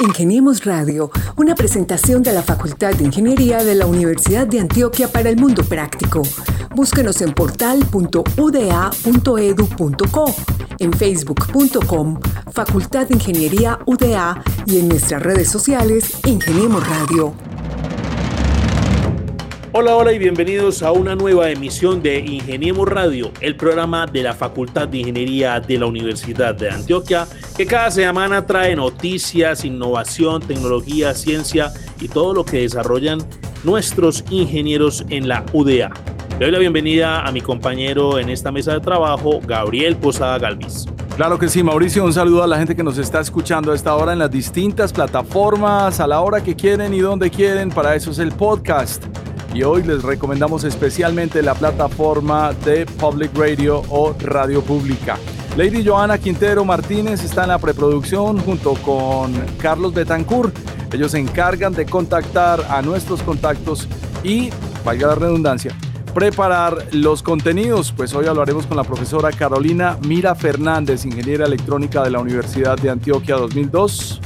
Ingeniemos Radio, una presentación de la Facultad de Ingeniería de la Universidad de Antioquia para el Mundo Práctico. Búsquenos en portal.uda.edu.co, en facebook.com, Facultad de Ingeniería UDA y en nuestras redes sociales Ingeniemos Radio. Hola, hola y bienvenidos a una nueva emisión de Ingeniemos Radio, el programa de la Facultad de Ingeniería de la Universidad de Antioquia, que cada semana trae noticias, innovación, tecnología, ciencia y todo lo que desarrollan nuestros ingenieros en la UDA. Le doy la bienvenida a mi compañero en esta mesa de trabajo, Gabriel Posada Galvis. Claro que sí, Mauricio, un saludo a la gente que nos está escuchando a esta hora en las distintas plataformas, a la hora que quieren y donde quieren, para eso es el podcast y hoy les recomendamos especialmente la plataforma de Public Radio o Radio Pública. Lady Joana Quintero Martínez está en la preproducción junto con Carlos Betancourt. Ellos se encargan de contactar a nuestros contactos y, valga la redundancia, preparar los contenidos. Pues hoy hablaremos con la profesora Carolina Mira Fernández, ingeniera electrónica de la Universidad de Antioquia 2002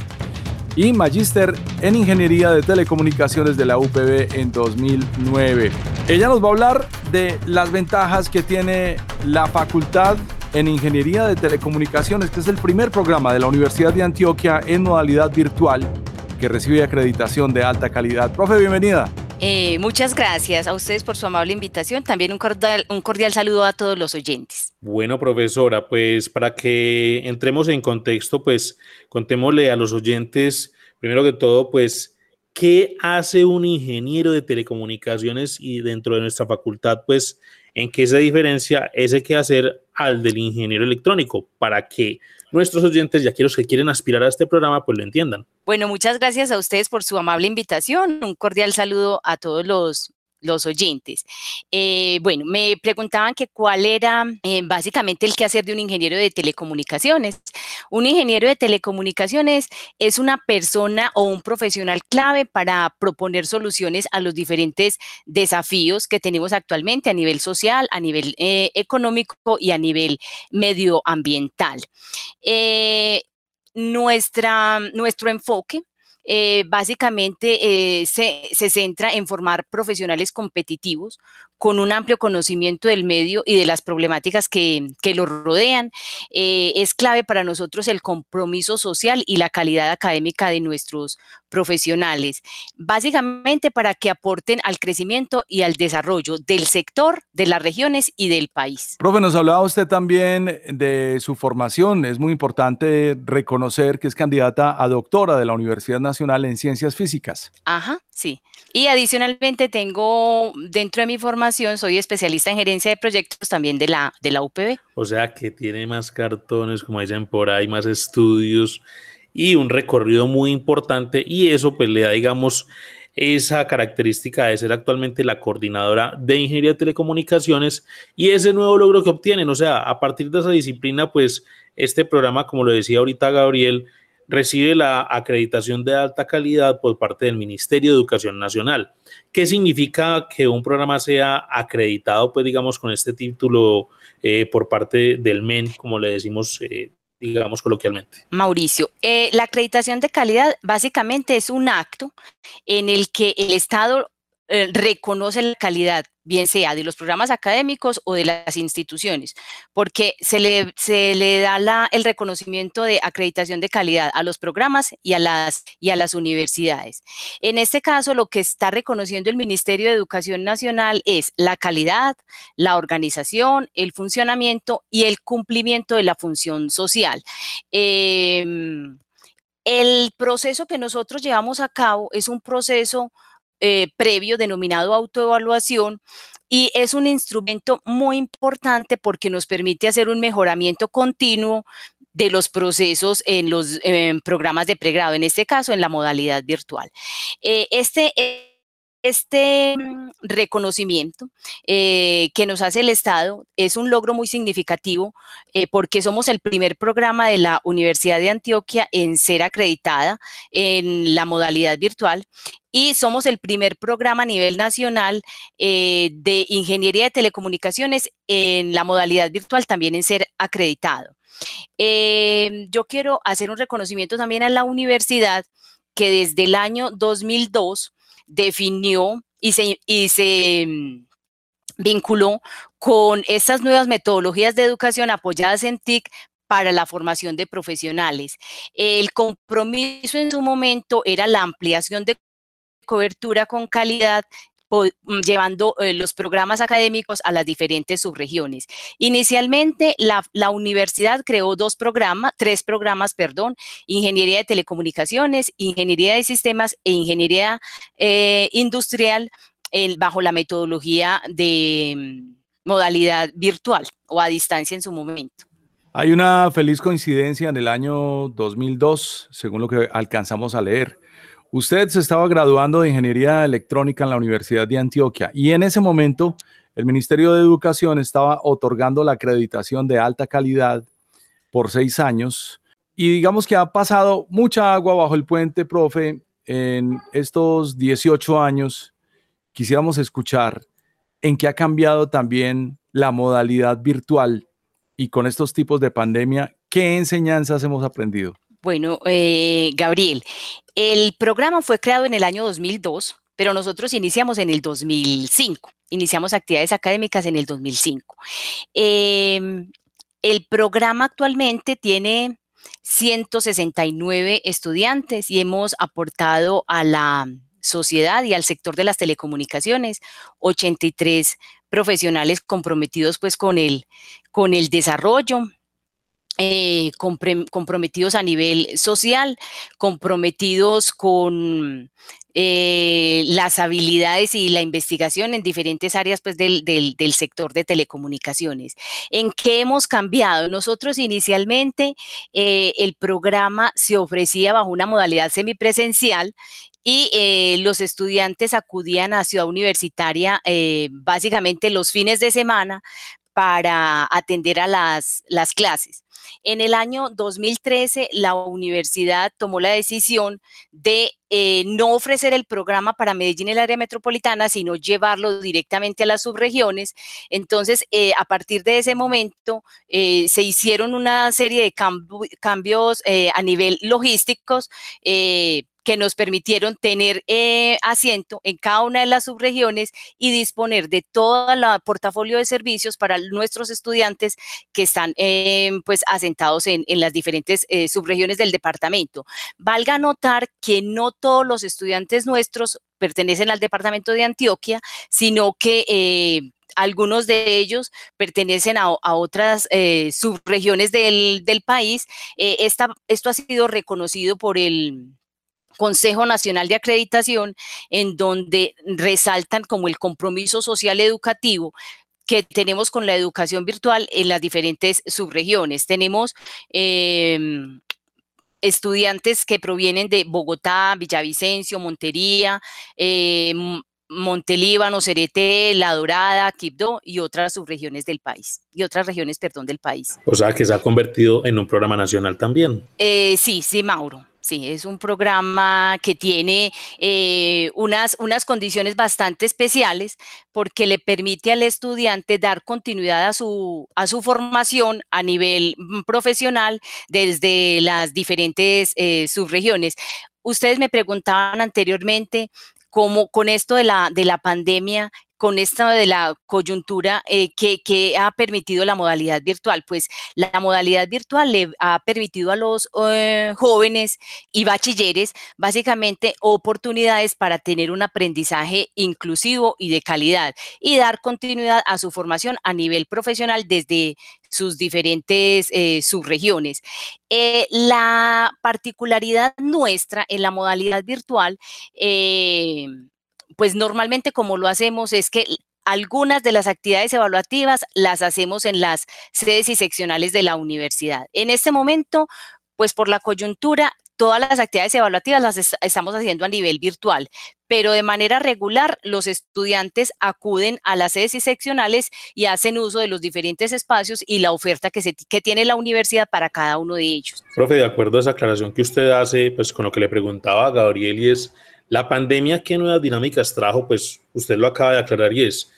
y magíster en Ingeniería de Telecomunicaciones de la UPB en 2009. Ella nos va a hablar de las ventajas que tiene la facultad en Ingeniería de Telecomunicaciones, que es el primer programa de la Universidad de Antioquia en modalidad virtual que recibe acreditación de alta calidad. Profe, bienvenida. Eh, muchas gracias a ustedes por su amable invitación. También un cordial, un cordial saludo a todos los oyentes. Bueno, profesora, pues para que entremos en contexto, pues contémosle a los oyentes, primero que todo, pues, ¿qué hace un ingeniero de telecomunicaciones y dentro de nuestra facultad, pues, en qué se diferencia ese que hacer al del ingeniero electrónico? Para que nuestros oyentes y los que quieren aspirar a este programa pues lo entiendan. Bueno, muchas gracias a ustedes por su amable invitación. Un cordial saludo a todos los los oyentes. Eh, bueno, me preguntaban que cuál era eh, básicamente el quehacer de un ingeniero de telecomunicaciones. Un ingeniero de telecomunicaciones es una persona o un profesional clave para proponer soluciones a los diferentes desafíos que tenemos actualmente a nivel social, a nivel eh, económico y a nivel medioambiental. nuestra, nuestro enfoque eh, básicamente eh, se, se, centra en formar profesionales competitivos con un amplio conocimiento del medio y de las problemáticas que, que lo rodean. Eh, es clave para nosotros el compromiso social y la calidad académica de nuestros profesionales, básicamente para que aporten al crecimiento y al desarrollo del sector, de las regiones y del país. Profe, nos hablaba usted también de su formación. Es muy importante reconocer que es candidata a doctora de la Universidad Nacional en Ciencias Físicas. Ajá, sí. Y adicionalmente tengo dentro de mi formación, soy especialista en gerencia de proyectos también de la, de la UPB. O sea que tiene más cartones, como dicen por ahí, más estudios y un recorrido muy importante y eso pues le da, digamos, esa característica de ser actualmente la coordinadora de ingeniería de telecomunicaciones y ese nuevo logro que obtienen. O sea, a partir de esa disciplina, pues este programa, como lo decía ahorita Gabriel, recibe la acreditación de alta calidad por parte del Ministerio de Educación Nacional. ¿Qué significa que un programa sea acreditado, pues digamos, con este título eh, por parte del MEN, como le decimos, eh, digamos coloquialmente? Mauricio, eh, la acreditación de calidad básicamente es un acto en el que el Estado reconoce la calidad bien sea de los programas académicos o de las instituciones, porque se le, se le da el reconocimiento de acreditación de calidad a los programas y a, las, y a las universidades. En este caso, lo que está reconociendo el Ministerio de Educación Nacional es la calidad, la organización, el funcionamiento y el cumplimiento de la función social. Em, el proceso que nosotros llevamos a cabo es un proceso eh, previo denominado autoevaluación y es un instrumento muy importante porque nos permite hacer un mejoramiento continuo de los procesos en los programas de pregrado, en este caso en la modalidad virtual. Eh, este este mm, reconocimiento eh, que nos hace el Estado es un logro muy significativo eh, porque somos el primer programa de la Universidad de Antioquia en ser acreditada en la modalidad virtual y somos el primer programa a nivel nacional eh, de ingeniería de telecomunicaciones en la modalidad virtual también en ser acreditado. yo quiero hacer un reconocimiento también a la universidad que desde el año 2002 definió y se, y se mm, vinculó con estas nuevas metodologías de educación apoyadas en TIC para la formación de profesionales. El compromiso en su momento era la ampliación de cobertura con calidad llevando eh, los programas académicos a las diferentes subregiones. Inicialmente, la, universidad creó dos programas, tres programas, perdón, Ingeniería de Telecomunicaciones, Ingeniería de Sistemas e Ingeniería eh, Industrial bajo la metodología de mm, modalidad virtual o a distancia en su momento. Hay una feliz coincidencia en el año 2002, según lo que alcanzamos a leer. Usted se estaba graduando de Ingeniería Electrónica en la Universidad de Antioquia y en ese momento el Ministerio de Educación estaba otorgando la acreditación de alta calidad por seis años y digamos que ha pasado mucha agua bajo el puente, profe, en estos 18 años. Quisiéramos escuchar en qué ha cambiado también la modalidad virtual y con estos tipos de pandemia, ¿qué enseñanzas hemos aprendido? Bueno, eh, Gabriel, el programa fue creado en el año 2002, pero nosotros iniciamos en el 2005. Iniciamos actividades académicas en el 2005. Em, el programa actualmente tiene 169 estudiantes y hemos aportado a la sociedad y al sector de las telecomunicaciones 83 profesionales comprometidos pues con el, con el desarrollo, eh, comprometidos a nivel social, comprometidos con eh, las habilidades y la investigación en diferentes áreas pues, del, sector de telecomunicaciones. ¿En qué hemos cambiado? Nosotros inicialmente eh, el programa se ofrecía bajo una modalidad semipresencial y los estudiantes acudían a Ciudad Universitaria básicamente los fines de semana para atender a las, las clases. En el año 2013, la universidad tomó la decisión de eh, no ofrecer el programa para Medellín y el área metropolitana, sino llevarlo directamente a las subregiones. Entonces, eh, a partir de ese momento, eh, se hicieron una serie de cambios a nivel logísticos que nos permitieron tener eh, asiento en cada una de las subregiones y disponer de todo el portafolio de servicios para nuestros estudiantes que están em, pues asentados en, las diferentes eh, subregiones del departamento. Valga notar que no todos los estudiantes nuestros pertenecen al departamento de Antioquia, sino que eh, algunos de ellos pertenecen a, otras subregiones del, país. esto ha sido reconocido por el, Consejo Nacional de Acreditación, en donde resaltan como el compromiso social educativo que tenemos con la educación virtual en las diferentes subregiones. Tenemos em, estudiantes que provienen de Bogotá, Villavicencio, Montería, eh, Montelíbano, Cerete, La Dorada, Quibdó y otras subregiones del país, y otras regiones, perdón, del país. O sea, que se ha convertido en un programa nacional también. Eh, sí, sí, Mauro. Sí, es un programa que tiene eh, unas, unas condiciones bastante especiales porque le permite al estudiante dar continuidad a su, a su formación a nivel mm, profesional desde las diferentes eh, subregiones. Ustedes me preguntaban anteriormente cómo con esto de la, de la pandemia, con esta de la coyuntura eh, que, ha permitido la modalidad virtual? Pues la modalidad virtual le ha permitido a los eh, jóvenes y bachilleres básicamente oportunidades para tener un aprendizaje inclusivo y de calidad y dar continuidad a su formación a nivel profesional desde sus diferentes eh, subregiones. la particularidad nuestra en la modalidad virtual pues normalmente como lo hacemos es que algunas de las actividades evaluativas las hacemos en las sedes y seccionales de la universidad. En este momento, pues por la coyuntura, todas las actividades evaluativas las estamos haciendo a nivel virtual, pero de manera regular los estudiantes acuden a las sedes y seccionales y hacen uso de los diferentes espacios y la oferta que, que tiene la universidad para cada uno de ellos. Profe, de acuerdo a esa aclaración que usted hace, pues con lo que le preguntaba a Gabriel y es, la pandemia, ¿qué nuevas dinámicas trajo? Pues usted lo acaba de aclarar y es,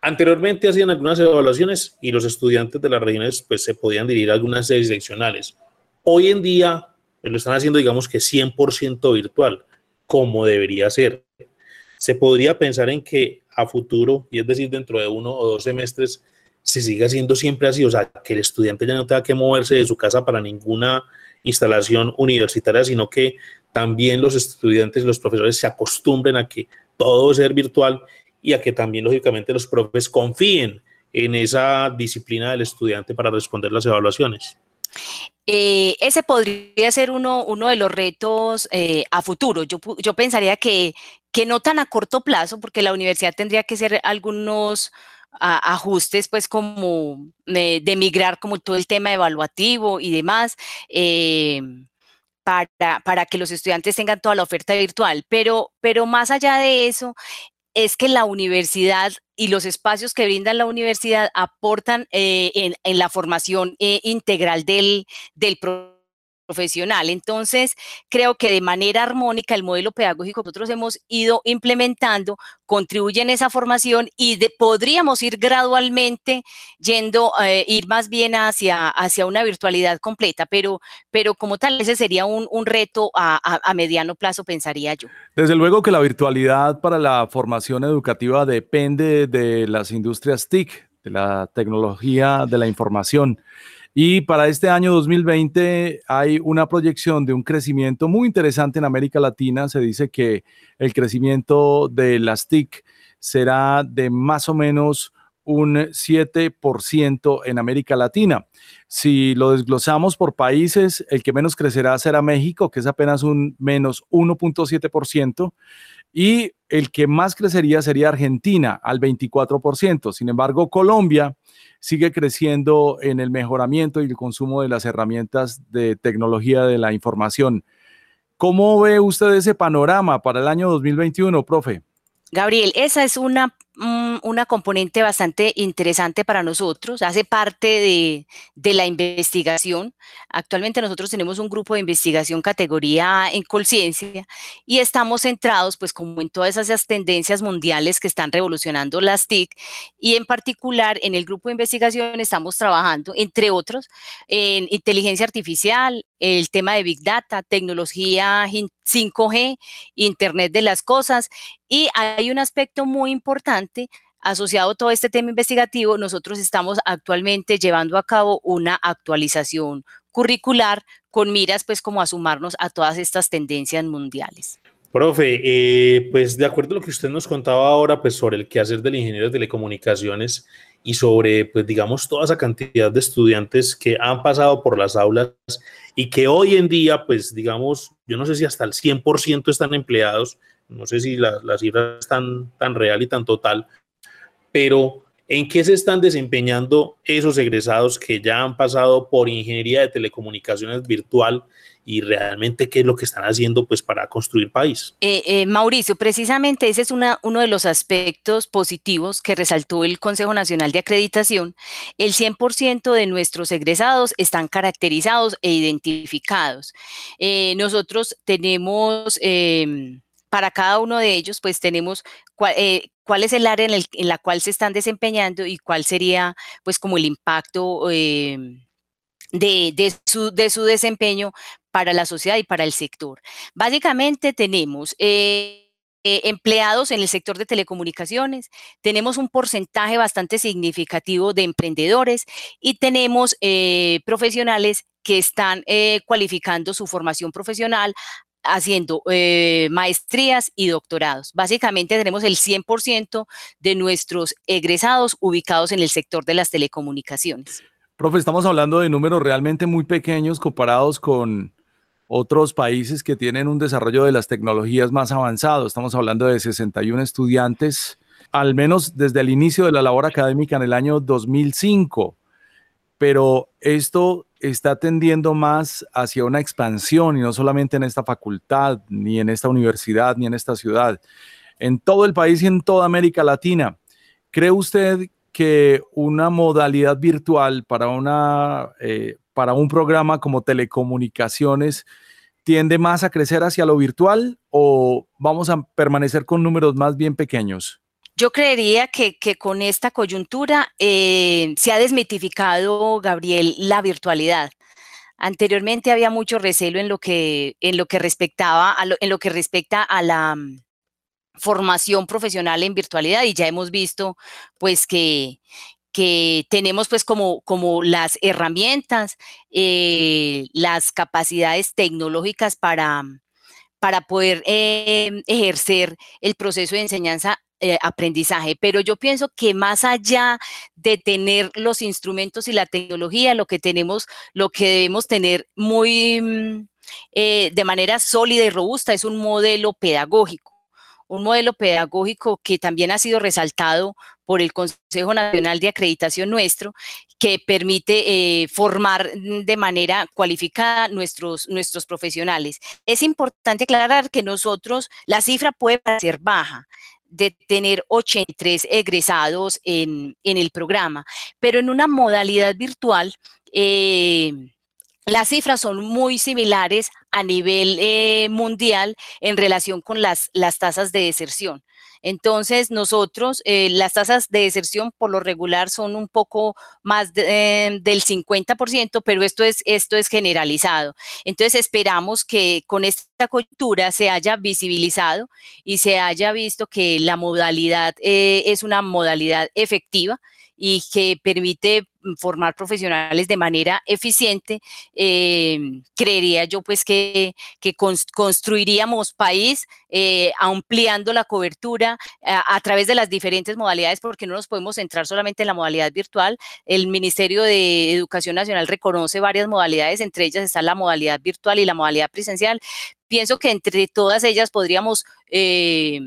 anteriormente hacían algunas evaluaciones y los estudiantes de las regiones pues se podían dirigir a algunas sedes seccionales. Hoy en día pues, lo están haciendo digamos que 100% virtual, como debería ser. Se podría pensar en que a futuro, y es decir, dentro de uno o dos semestres, se siga haciendo siempre así, o sea, que el estudiante ya no tenga que moverse de su casa para ninguna instalación universitaria, sino que también los estudiantes y los profesores se acostumbren a que todo ser virtual y a que también, lógicamente, los profes confíen en esa disciplina del estudiante para responder las evaluaciones. Eh, ese podría ser uno, uno de los retos eh, a futuro. Yo, yo pensaría que, que no tan a corto plazo, porque la universidad tendría que hacer algunos ajustes, pues como de, migrar como todo el tema evaluativo y demás. Eh, para, para, que los estudiantes tengan toda la oferta virtual. Pero, pero más allá de eso, es que la universidad y los espacios que brinda la universidad aportan eh, en, la formación eh, integral del, del profesional. Entonces, creo que de manera armónica el modelo pedagógico que nosotros hemos ido implementando contribuye en esa formación y podríamos ir gradualmente yendo, eh, ir más bien hacia, hacia una virtualidad completa, pero, pero como tal, ese sería un, reto a, a mediano plazo, pensaría yo. Desde luego que la virtualidad para la formación educativa depende de las industrias TIC, de la tecnología de la información. Y para este año 2020 hay una proyección de un crecimiento muy interesante en América Latina. Se dice que el crecimiento de las TIC será de más o menos un 7% en América Latina. Si lo desglosamos por países, el que menos crecerá será México, que es apenas un menos 1.7%, y el que más crecería sería Argentina, al 24%. Sin embargo, Colombia sigue creciendo en el mejoramiento y el consumo de las herramientas de tecnología de la información. ¿Cómo ve usted ese panorama para el año 2021, profe? Gabriel, esa es una una componente bastante interesante para nosotros, hace parte de, la investigación. Actualmente nosotros tenemos un grupo de investigación categoría en conciencia y estamos centrados pues como en todas esas tendencias mundiales que están revolucionando las TIC y en particular en el grupo de investigación estamos trabajando, entre otros, en inteligencia artificial, el tema de Big Data, tecnología 5G, Internet de las Cosas y hay un aspecto muy asociado a todo este tema investigativo, nosotros estamos actualmente llevando a cabo una actualización curricular con miras pues como a sumarnos a todas estas tendencias mundiales. Profe, eh, pues de acuerdo a lo que usted nos contaba ahora, pues sobre el quehacer del ingeniero de telecomunicaciones y sobre, pues digamos, toda esa cantidad de estudiantes que han pasado por las aulas y que hoy en día, pues digamos, yo no sé si hasta el 100% están empleados, no sé si la, la cifra es tan, tan real y tan total, pero ¿en qué se están desempeñando esos egresados que ya han pasado por ingeniería de telecomunicaciones virtual y realmente qué es lo que están haciendo pues para construir país. Eh, eh, Mauricio, precisamente ese es uno de los aspectos positivos que resaltó el Consejo Nacional de Acreditación. El 100% de nuestros egresados están caracterizados e identificados. Eh, nosotros tenemos em, para cada uno de ellos, pues tenemos cuál, eh, es el área en, la cual se están desempeñando y cuál sería, pues, como el impacto em, de, su, desempeño para la sociedad y para el sector. Básicamente tenemos... Eh, eh, empleados en el sector de telecomunicaciones, tenemos un porcentaje bastante significativo de emprendedores y tenemos profesionales que están cualificando su formación profesional haciendo eh, maestrías y doctorados. Básicamente tenemos el 100% de nuestros egresados ubicados en el sector de las telecomunicaciones. Profe, estamos hablando de números realmente muy pequeños comparados con otros países que tienen un desarrollo de las tecnologías más avanzado. Estamos hablando de 61 estudiantes, al menos desde el inicio de la labor académica en el año 2005. Pero esto está tendiendo más hacia una expansión y no solamente en esta facultad, ni en esta universidad, ni en esta ciudad, en todo el país y en toda América Latina. ¿Cree usted que una modalidad virtual para, una, eh, para un programa como telecomunicaciones tiende más a crecer hacia lo virtual o vamos a permanecer con números más bien pequeños? Yo creería que, con esta coyuntura eh, se ha desmitificado, Gabriel, la virtualidad. Anteriormente había mucho recelo en lo que, en lo que respectaba, en lo que respecta a la mm, formación profesional en virtualidad y ya hemos visto pues que, que tenemos pues como, como las herramientas, eh, las capacidades tecnológicas para, para poder eh, ejercer el proceso de enseñanza eh, aprendizaje, pero yo pienso que más allá de tener los instrumentos y la tecnología, lo que tenemos, lo que debemos tener muy mm, eh, de manera sólida y robusta es un modelo pedagógico, un modelo pedagógico que también ha sido resaltado por el Consejo Nacional de Acreditación nuestro, que permite eh, formar de manera cualificada nuestros, nuestros profesionales. Es importante aclarar que nosotros, la cifra puede parecer baja, de tener 83 egresados en, el programa, pero en una modalidad virtual, eh, las cifras son muy similares a nivel eh, mundial en relación con las, las tasas de deserción. Entonces, nosotros, eh, las tasas de deserción por lo regular son un poco más em, del 50%, pero esto es, esto es generalizado. Entonces, esperamos que con esta cultura se haya visibilizado y se haya visto que la modalidad eh, es una modalidad efectiva y que permite mm, formar profesionales de manera eficiente, em, creería yo pues que, construiríamos país eh, ampliando la cobertura a, través de las diferentes modalidades, porque no nos podemos centrar solamente en la modalidad virtual. El Ministerio de Educación Nacional reconoce varias modalidades, entre ellas está la modalidad virtual y la modalidad presencial. Pienso que entre todas ellas podríamos... Eh,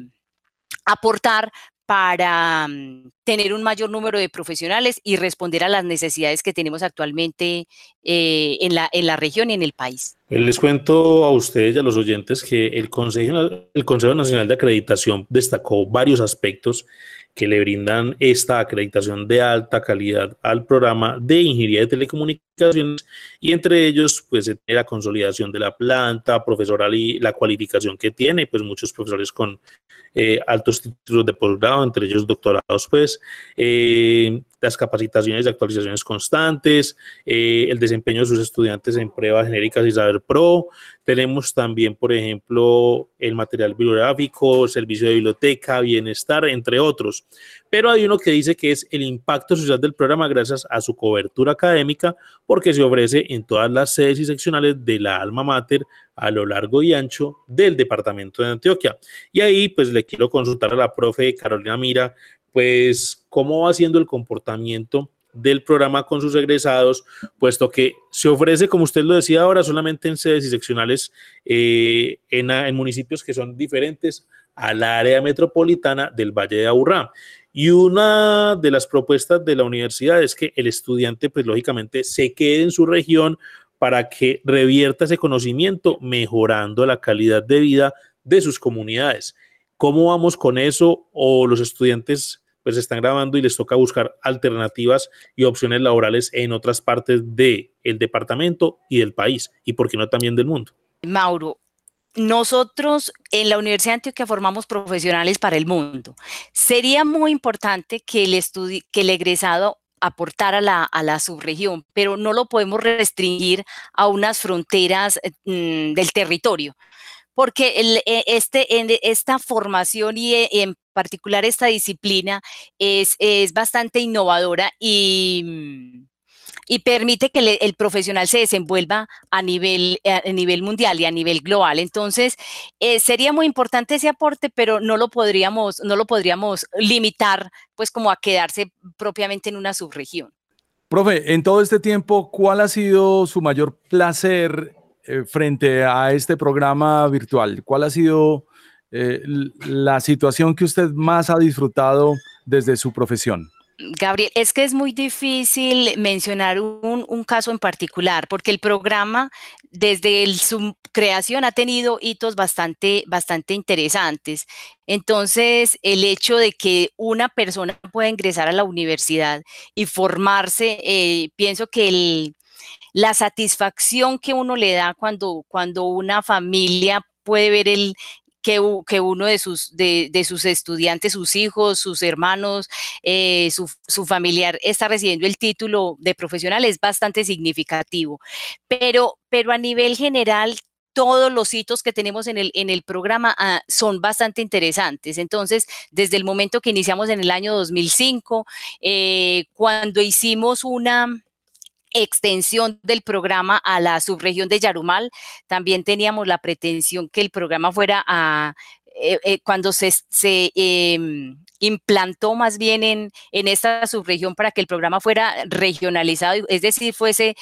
aportar para mm, tener un mayor número de profesionales y responder a las necesidades que tenemos actualmente eh, en, la, en la región y en el país. Les cuento a ustedes y a los oyentes que el Consejo, el Consejo Nacional de Acreditación destacó varios aspectos que le brindan esta acreditación de alta calidad al programa de ingeniería de telecomunicaciones y entre ellos pues la consolidación de la planta profesoral y la cualificación que tiene pues muchos profesores con eh, altos títulos de posgrado entre ellos doctorados pues eh, las capacitaciones y actualizaciones constantes, eh, el desempeño de sus estudiantes en pruebas genéricas y saber pro. Tenemos también, por ejemplo, el material bibliográfico, servicio de biblioteca, bienestar, entre otros. Pero hay uno que dice que es el impacto social del programa gracias a su cobertura académica, porque se ofrece en todas las sedes y seccionales de la alma mater a lo largo y ancho del departamento de Antioquia. Y ahí pues le quiero consultar a la profe Carolina Mira pues cómo va siendo el comportamiento del programa con sus egresados, puesto que se ofrece, como usted lo decía ahora, solamente en sedes y seccionales eh, en, municipios que son diferentes al área metropolitana del Valle de Aburrá. Y una de las propuestas de la universidad es que el estudiante, pues lógicamente, se quede en su región para que revierta ese conocimiento, mejorando la calidad de vida de sus comunidades. ¿Cómo vamos con eso? ¿O los estudiantes pues están grabando y les toca buscar alternativas y opciones laborales en otras partes del el departamento y del país, y por qué no también del mundo. Mauro, nosotros en la Universidad de Antioquia formamos profesionales para el mundo. Sería muy importante que el, que el egresado aportara a la, subregión, pero no lo podemos restringir a unas fronteras mm, del territorio porque el, e, este, esta formación y e, en particular esta disciplina es, es bastante innovadora y, mm, y permite que el profesional se desenvuelva a nivel, a nivel mundial y a nivel global. Entonces, eh, sería muy importante ese aporte, pero no lo podríamos, no lo podríamos limitar pues como a quedarse propiamente en una subregión. Profe, en todo este tiempo, ¿cuál ha sido su mayor placer eh, frente a este programa virtual? ¿Cuál ha sido eh, la situación que usted más ha disfrutado desde su profesión? Gabriel, es que es muy difícil mencionar un, caso en particular, porque el programa desde su creación ha tenido hitos bastante, bastante interesantes. Entonces, el hecho de que una persona pueda ingresar a la universidad y formarse, eh, pienso que la satisfacción que uno le da cuando, cuando una familia puede ver el, que, uno de sus, de, sus estudiantes, sus hijos, sus hermanos, eh, su, familiar está recibiendo el título de profesional es bastante significativo. Pero, pero a nivel general, todos los hitos que tenemos en el, en el programa ah, son bastante interesantes. Entonces, desde el momento que iniciamos en el año 2005, eh, cuando hicimos una extensión del programa a la subregión de Yarumal. También teníamos la pretensión que el programa fuera a, eh, eh, cuando se, se em, implantó más bien en, en esta subregión para que el programa fuera regionalizado, es decir, fuese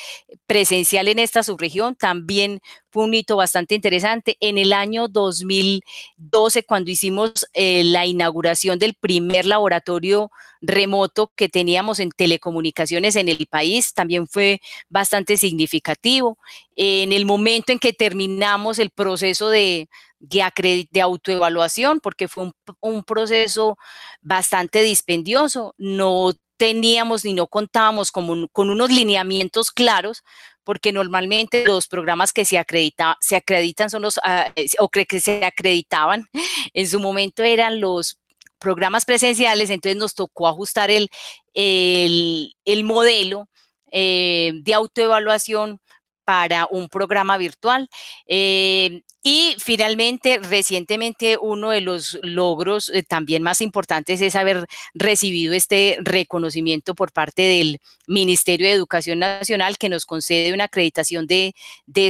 presencial en esta subregión, también fue un hito bastante interesante. En el año 2012, cuando hicimos eh, la inauguración del primer laboratorio remoto que teníamos en telecomunicaciones en el país, también fue bastante significativo. En el momento en que terminamos el proceso de, de, autoevaluación, porque fue un, proceso bastante dispendioso. No teníamos ni no contábamos con, con unos lineamientos claros, porque normalmente los programas que se, acredita, se acreditan son los, ah, o cree que se acreditaban, en su momento eran los programas presenciales, entonces nos tocó ajustar el, el, el modelo eh, de autoevaluación para un programa virtual. Eh, y finalmente, recientemente, uno de los logros eh, también más importantes es haber recibido este reconocimiento por parte del Ministerio de Educación Nacional, que nos concede una acreditación de,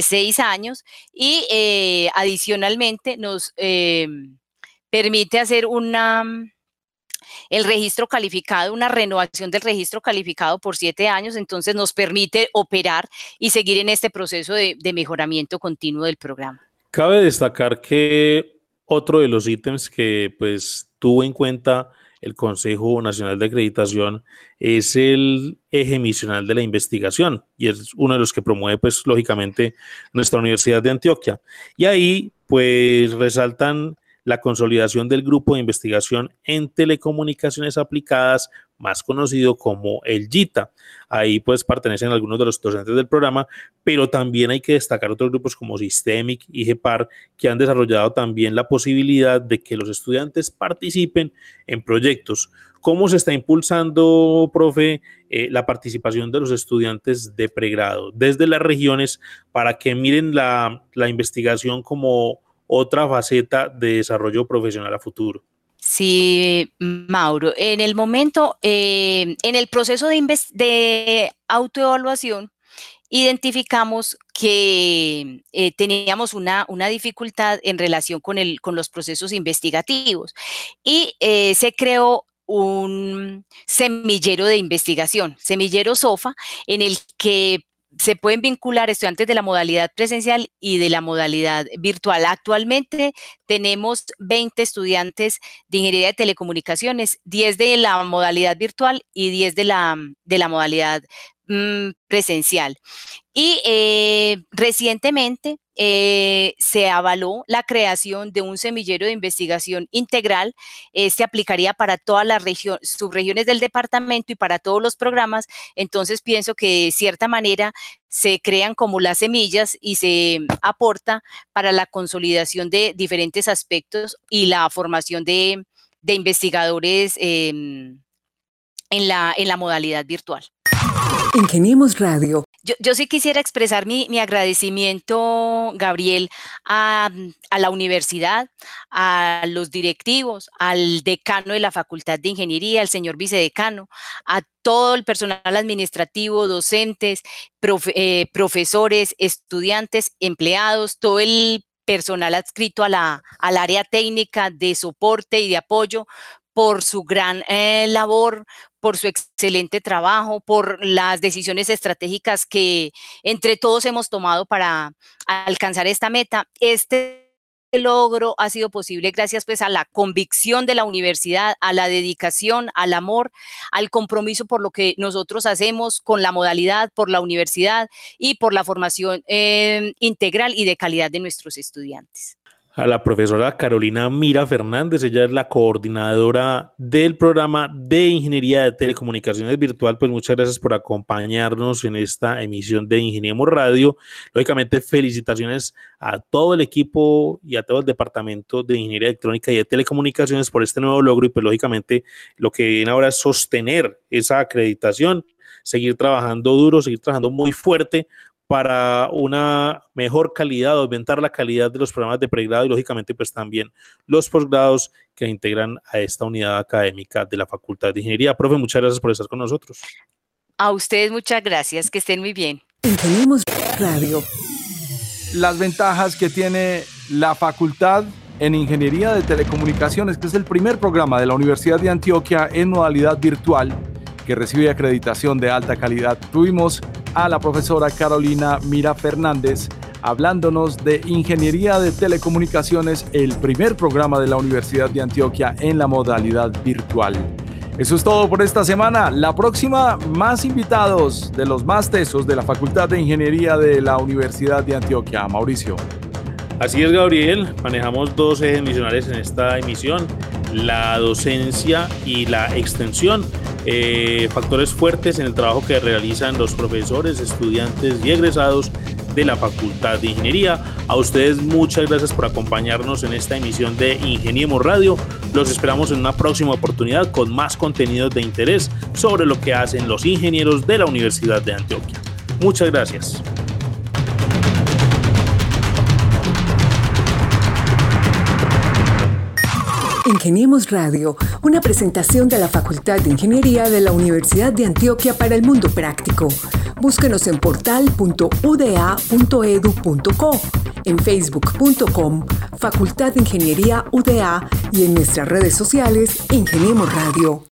seis años y eh, adicionalmente nos permite hacer una el registro calificado, una renovación del registro calificado por siete años, entonces nos permite operar y seguir en este proceso de, mejoramiento continuo del programa. Cabe destacar que otro de los ítems que pues tuvo en cuenta el Consejo Nacional de Acreditación es el eje misional de la investigación y es uno de los que promueve pues lógicamente nuestra Universidad de Antioquia. Y ahí pues resaltan la consolidación del grupo de investigación en telecomunicaciones aplicadas, más conocido como el GITA. Ahí pues pertenecen algunos de los docentes del programa, pero también hay que destacar otros grupos como Systemic y GEPAR que han desarrollado también la posibilidad de que los estudiantes participen en proyectos. ¿Cómo se está impulsando, profe, eh, la participación de los estudiantes de pregrado desde las regiones para que miren la, la investigación como otra faceta de desarrollo profesional a futuro. Sí, Mauro, en el momento, eh, en el proceso de, autoevaluación, identificamos que eh, teníamos una, una, dificultad en relación con, el, con los procesos investigativos y eh, se creó un semillero de investigación, semillero SOFA, en el que se pueden vincular estudiantes de la modalidad presencial y de la modalidad virtual. Actualmente tenemos 20 estudiantes de ingeniería de telecomunicaciones, 10 de la modalidad virtual y 10 de la, de la modalidad mm, presencial. Y eh, recientemente eh, se avaló la creación de un semillero de investigación integral. Este aplicaría para todas las subregiones del departamento y para todos los programas. Entonces pienso que de cierta manera se crean como las semillas y se aporta para la consolidación de diferentes aspectos y la formación de, investigadores em, en, la, en la modalidad virtual. Ingeniemos Radio. Yo, sí quisiera expresar mi, agradecimiento, Gabriel, a, la universidad, a los directivos, al decano de la Facultad de Ingeniería, al señor vicedecano, a todo el personal administrativo, docentes, eh, profesores, estudiantes, empleados, todo el personal adscrito a la, al área técnica de soporte y de apoyo por su gran eh, labor, por su excelente trabajo, por las decisiones estratégicas que entre todos hemos tomado para alcanzar esta meta. Este logro ha sido posible gracias pues a la convicción de la universidad, a la dedicación, al amor, al compromiso por lo que nosotros hacemos con la modalidad, por la universidad y por la formación eh, integral y de calidad de nuestros estudiantes a la profesora Carolina Mira Fernández. Ella es la coordinadora del programa de Ingeniería de Telecomunicaciones Virtual. Pues muchas gracias por acompañarnos en esta emisión de Ingeniemos Radio. Lógicamente, felicitaciones a todo el equipo y a todo el departamento de Ingeniería Electrónica y de Telecomunicaciones por este nuevo logro. Y pues lógicamente lo que viene ahora es sostener esa acreditación seguir trabajando duro, seguir trabajando muy fuerte para una mejor calidad, aumentar la calidad de los programas de pregrado y lógicamente pues también los posgrados que integran a esta unidad académica de la Facultad de Ingeniería. Profe, muchas gracias por estar con nosotros. A ustedes muchas gracias, que estén muy bien. Tenemos Radio. Las ventajas que tiene la Facultad en Ingeniería de Telecomunicaciones, que es el primer programa de la Universidad de Antioquia en modalidad virtual que recibe acreditación de alta calidad. Tuvimos a la profesora Carolina Mira Fernández hablándonos de Ingeniería de Telecomunicaciones, el primer programa de la Universidad de Antioquia en la modalidad virtual. Eso es todo por esta semana. La próxima, más invitados de los más tesos de la Facultad de Ingeniería de la Universidad de Antioquia. Mauricio. Así es, Gabriel. Manejamos dos ejes misionales en esta emisión, la docencia y la extensión. Eh, factores fuertes en el trabajo que realizan los profesores, estudiantes y egresados de la Facultad de Ingeniería. A ustedes muchas gracias por acompañarnos en esta emisión de Ingeniemos Radio. Los esperamos en una próxima oportunidad con más contenidos de interés sobre lo que hacen los ingenieros de la Universidad de Antioquia. Muchas gracias. Ingeniemos Radio, una presentación de la Facultad de Ingeniería de la Universidad de Antioquia para el Mundo Práctico. Búsquenos en portal.uda.edu.co, en facebook.com, Facultad de Ingeniería UDA y en nuestras redes sociales Ingeniemos Radio.